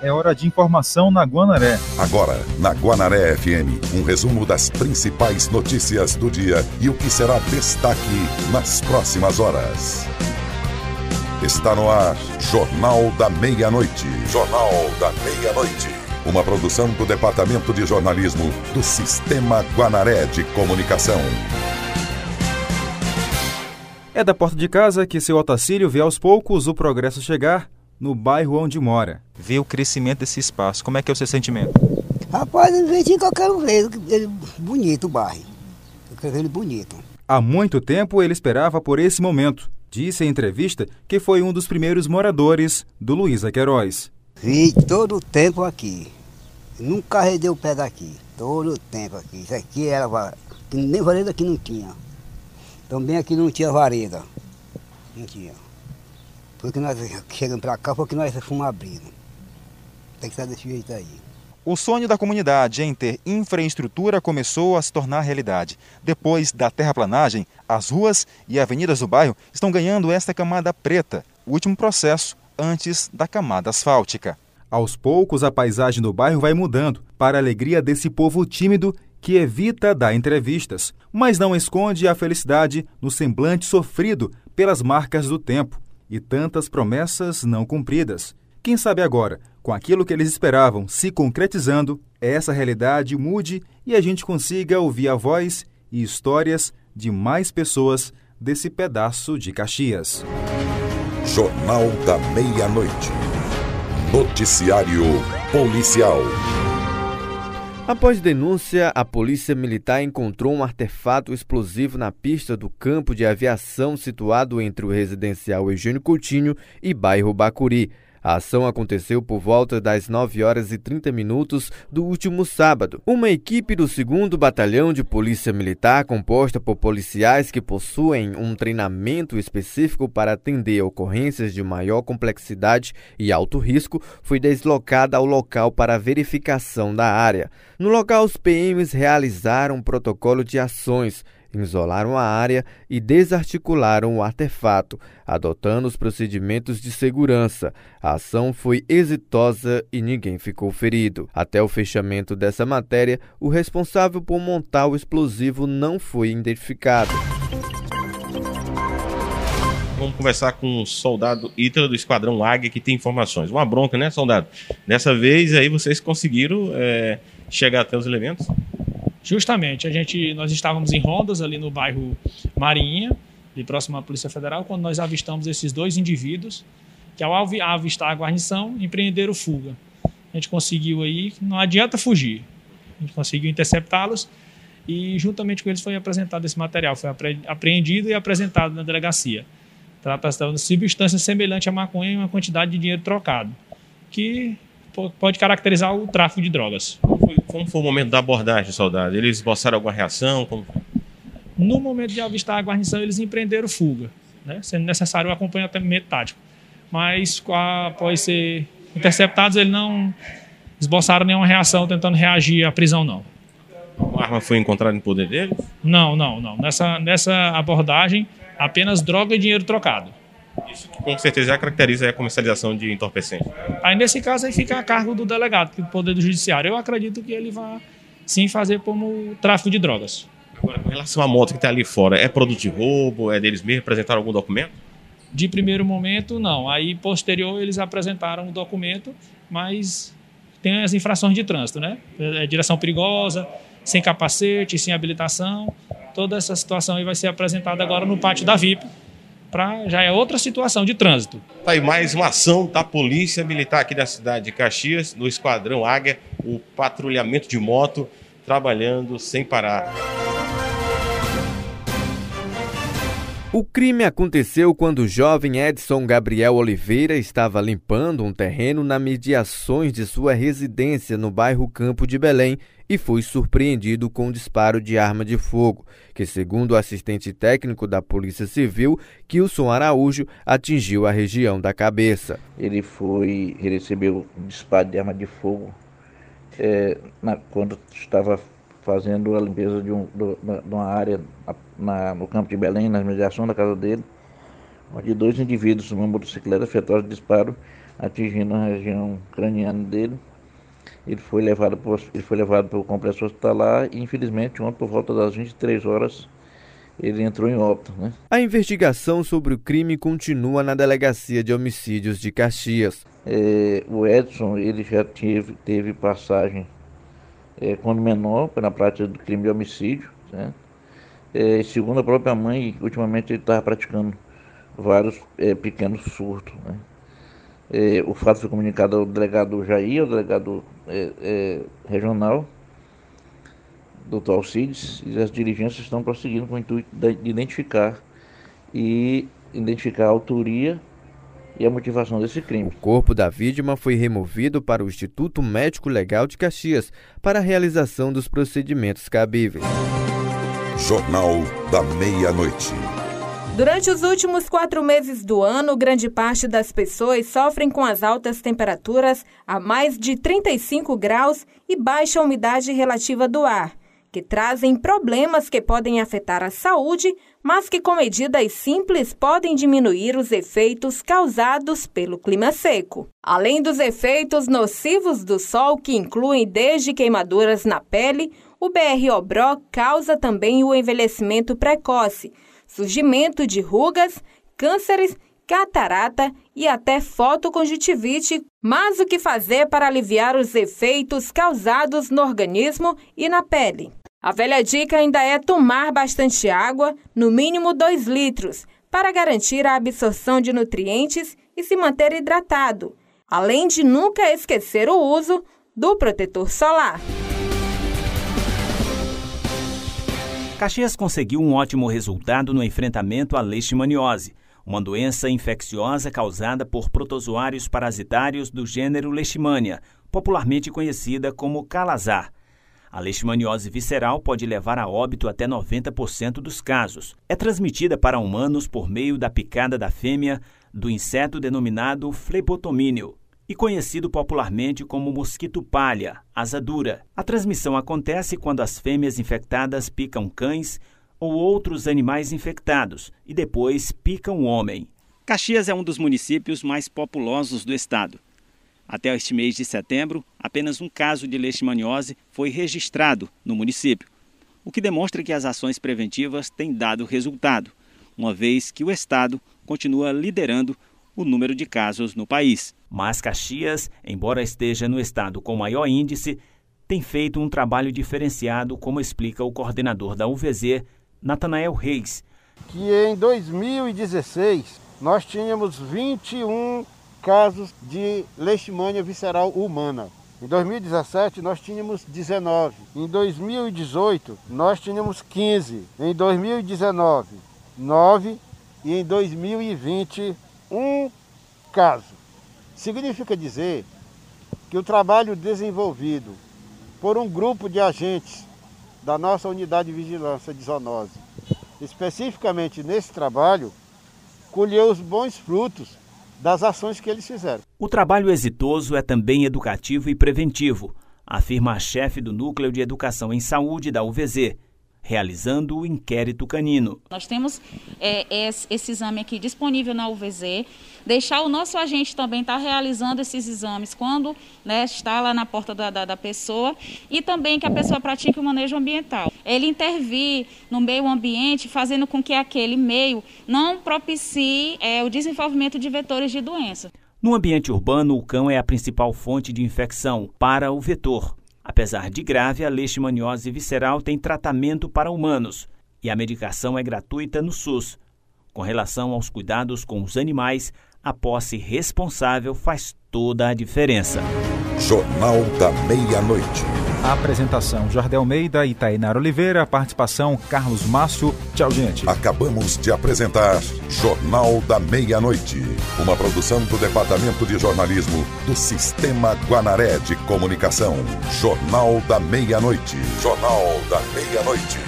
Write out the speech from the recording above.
É hora de informação na Guanaré. Agora, na Guanaré FM, um resumo das principais notícias do dia e o que será destaque nas próximas horas. Está no ar, Jornal da Meia-Noite. Jornal da Meia-Noite. Uma produção do Departamento de Jornalismo do Sistema Guanaré de Comunicação. É da porta de casa que seu Otacílio vê aos poucos o progresso chegar no bairro onde mora. Vê o crescimento desse espaço. Como é que é o seu sentimento? Rapaz, eu vejo que eu quero ver ele bonito o bairro. Eu quero ver ele bonito. Há muito tempo ele esperava por esse momento. Disse em entrevista que foi um dos primeiros moradores do Luísa Queiroz. Vi todo o tempo aqui. Nunca arredei o pé daqui. Todo o tempo aqui. Isso aqui era. Nem vareda aqui não tinha. Também aqui não tinha vareda. Não tinha. Porque nós chegamos para cá, porque nós fomos abrindo. Tem que estar desse jeito aí. O sonho da comunidade em ter infraestrutura começou a se tornar realidade. Depois da terraplanagem, as ruas e avenidas do bairro estão ganhando esta camada preta, o último processo antes da camada asfáltica. Aos poucos, a paisagem do bairro vai mudando, para a alegria desse povo tímido que evita dar entrevistas, mas não esconde a felicidade no semblante sofrido pelas marcas do tempo e tantas promessas não cumpridas. Quem sabe agora, com aquilo que eles esperavam se concretizando, essa realidade mude e a gente consiga ouvir a voz e histórias de mais pessoas desse pedaço de Caxias. Jornal da Meia-Noite. Noticiário Policial. Após denúncia, a Polícia Militar encontrou um artefato explosivo na pista do campo de aviação situado entre o residencial Eugênio Coutinho e bairro Bacuri. A ação aconteceu por volta das 9 horas e 30 minutos do último sábado. Uma equipe do 2 Batalhão de Polícia Militar, composta por policiais que possuem um treinamento específico para atender ocorrências de maior complexidade e alto risco, foi deslocada ao local para verificação da área. No local, os PMs realizaram um protocolo de ações isolaram a área e desarticularam o artefato, adotando os procedimentos de segurança. A ação foi exitosa e ninguém ficou ferido. Até o fechamento dessa matéria, o responsável por montar o explosivo não foi identificado. Vamos conversar com o soldado Ítalo do Esquadrão Águia, que tem informações. Uma bronca, né, soldado? Dessa vez aí vocês conseguiram é, chegar até os elementos? Justamente, a gente, nós estávamos em rondas ali no bairro Marinha, de próximo à Polícia Federal, quando nós avistamos esses dois indivíduos que ao avistar a guarnição empreenderam fuga. A gente conseguiu aí, não adianta fugir. A gente conseguiu interceptá-los e juntamente com eles foi apresentado esse material, foi apreendido e apresentado na delegacia. Trata-se de substância semelhante à maconha e uma quantidade de dinheiro trocado, que pode caracterizar o tráfico de drogas. Como foi, como foi o momento da abordagem, soldado? Eles esboçaram alguma reação? Como... No momento de avistar a guarnição, eles empreenderam fuga, né? sendo necessário o acompanhamento tático. Mas após ser interceptados, eles não esboçaram nenhuma reação tentando reagir à prisão, não. A arma foi encontrada em poder deles? Não, não, não. Nessa, nessa abordagem, apenas droga e dinheiro trocado. Isso com certeza já caracteriza a comercialização de entorpecentes. Aí nesse caso aí fica a cargo do delegado, do Poder do Judiciário. Eu acredito que ele vai sim fazer como tráfico de drogas. Agora, com relação à moto que está ali fora, é produto de roubo? É deles mesmos? Apresentaram algum documento? De primeiro momento, não. Aí, posterior, eles apresentaram o um documento, mas tem as infrações de trânsito, né? É direção perigosa, sem capacete, sem habilitação. Toda essa situação aí vai ser apresentada agora no pátio da VIP, para já é outra situação de trânsito. Tá aí mais uma ação da Polícia Militar aqui da cidade de Caxias, no Esquadrão Águia, o patrulhamento de moto trabalhando sem parar. O crime aconteceu quando o jovem Edson Gabriel Oliveira estava limpando um terreno na mediações de sua residência no bairro Campo de Belém e foi surpreendido com um disparo de arma de fogo, que, segundo o assistente técnico da Polícia Civil, Kilson Araújo, atingiu a região da cabeça. Ele foi, recebeu um disparo de arma de fogo é, na, quando estava fazendo a limpeza de, um, de uma área na, no campo de Belém, nas mediações da casa dele, onde dois indivíduos numa motocicleta efetuaram disparo atingindo a região craniana dele. Ele foi levado por, ele foi levado pelo complexo hospitalar e infelizmente ontem por volta das 23 horas ele entrou em óbito. Né? A investigação sobre o crime continua na Delegacia de Homicídios de Caxias. É, o Edson ele já teve, teve passagem é, quando menor pela prática do crime de homicídio. Né? É, segundo a própria mãe, ultimamente ele estava praticando vários é, pequenos surtos. Né? É, o fato foi comunicado ao delegado Jair, ao delegado é, é, regional, doutor Alcides, e as diligências estão prosseguindo com o intuito de identificar e identificar a autoria e a motivação desse crime. O corpo da vítima foi removido para o Instituto Médico Legal de Caxias para a realização dos procedimentos cabíveis. Jornal da Meia-Noite. Durante os últimos quatro meses do ano, grande parte das pessoas sofrem com as altas temperaturas a mais de 35 graus e baixa umidade relativa do ar, que trazem problemas que podem afetar a saúde, mas que com medidas simples podem diminuir os efeitos causados pelo clima seco. Além dos efeitos nocivos do sol, que incluem desde queimaduras na pele, o BRO-BRO causa também o envelhecimento precoce, surgimento de rugas, cânceres, catarata e até fotoconjuntivite. Mas o que fazer para aliviar os efeitos causados no organismo e na pele? A velha dica ainda é tomar bastante água, no mínimo 2 litros, para garantir a absorção de nutrientes e se manter hidratado, além de nunca esquecer o uso do protetor solar. Caxias conseguiu um ótimo resultado no enfrentamento à leishmaniose, uma doença infecciosa causada por protozoários parasitários do gênero Leishmania, popularmente conhecida como calazar. A leishmaniose visceral pode levar a óbito até 90% dos casos. É transmitida para humanos por meio da picada da fêmea do inseto denominado flebotomínio, e conhecido popularmente como mosquito palha, asa dura. A transmissão acontece quando as fêmeas infectadas picam cães ou outros animais infectados e depois picam o homem. Caxias é um dos municípios mais populosos do estado. Até este mês de setembro, apenas um caso de leishmaniose foi registrado no município, o que demonstra que as ações preventivas têm dado resultado, uma vez que o estado continua liderando o número de casos no país. Mas Caxias, embora esteja no estado com maior índice, tem feito um trabalho diferenciado, como explica o coordenador da UVZ, Natanael Reis. Que em 2016 nós tínhamos 21 casos de leishmania visceral humana. Em 2017 nós tínhamos 19. Em 2018 nós tínhamos 15. Em 2019, 9. E em 2020, um caso. Significa dizer que o trabalho desenvolvido por um grupo de agentes da nossa unidade de vigilância de zoonose, especificamente nesse trabalho, colheu os bons frutos das ações que eles fizeram. O trabalho exitoso é também educativo e preventivo, afirma a chefe do Núcleo de Educação em Saúde da UVZ, realizando o inquérito canino. Nós temos é, esse exame aqui disponível na UVZ, deixar o nosso agente também estar tá realizando esses exames quando né, está lá na porta da, da, da, pessoa e também que a pessoa pratique o manejo ambiental. Ele intervir no meio ambiente, fazendo com que aquele meio não propicie é, o desenvolvimento de vetores de doença. No ambiente urbano, o cão é a principal fonte de infecção para o vetor. Apesar de grave, a leishmaniose visceral tem tratamento para humanos e a medicação é gratuita no SUS. Com relação aos cuidados com os animais, a posse responsável faz toda a diferença. Jornal da Meia-Noite. A apresentação Jardel Almeida e Tainara Oliveira, participação Carlos Márcio. Tchau, gente. Acabamos de apresentar Jornal da Meia-Noite, uma produção do Departamento de Jornalismo do Sistema Guanaré de Comunicação. Jornal da Meia-Noite. Jornal da Meia-Noite.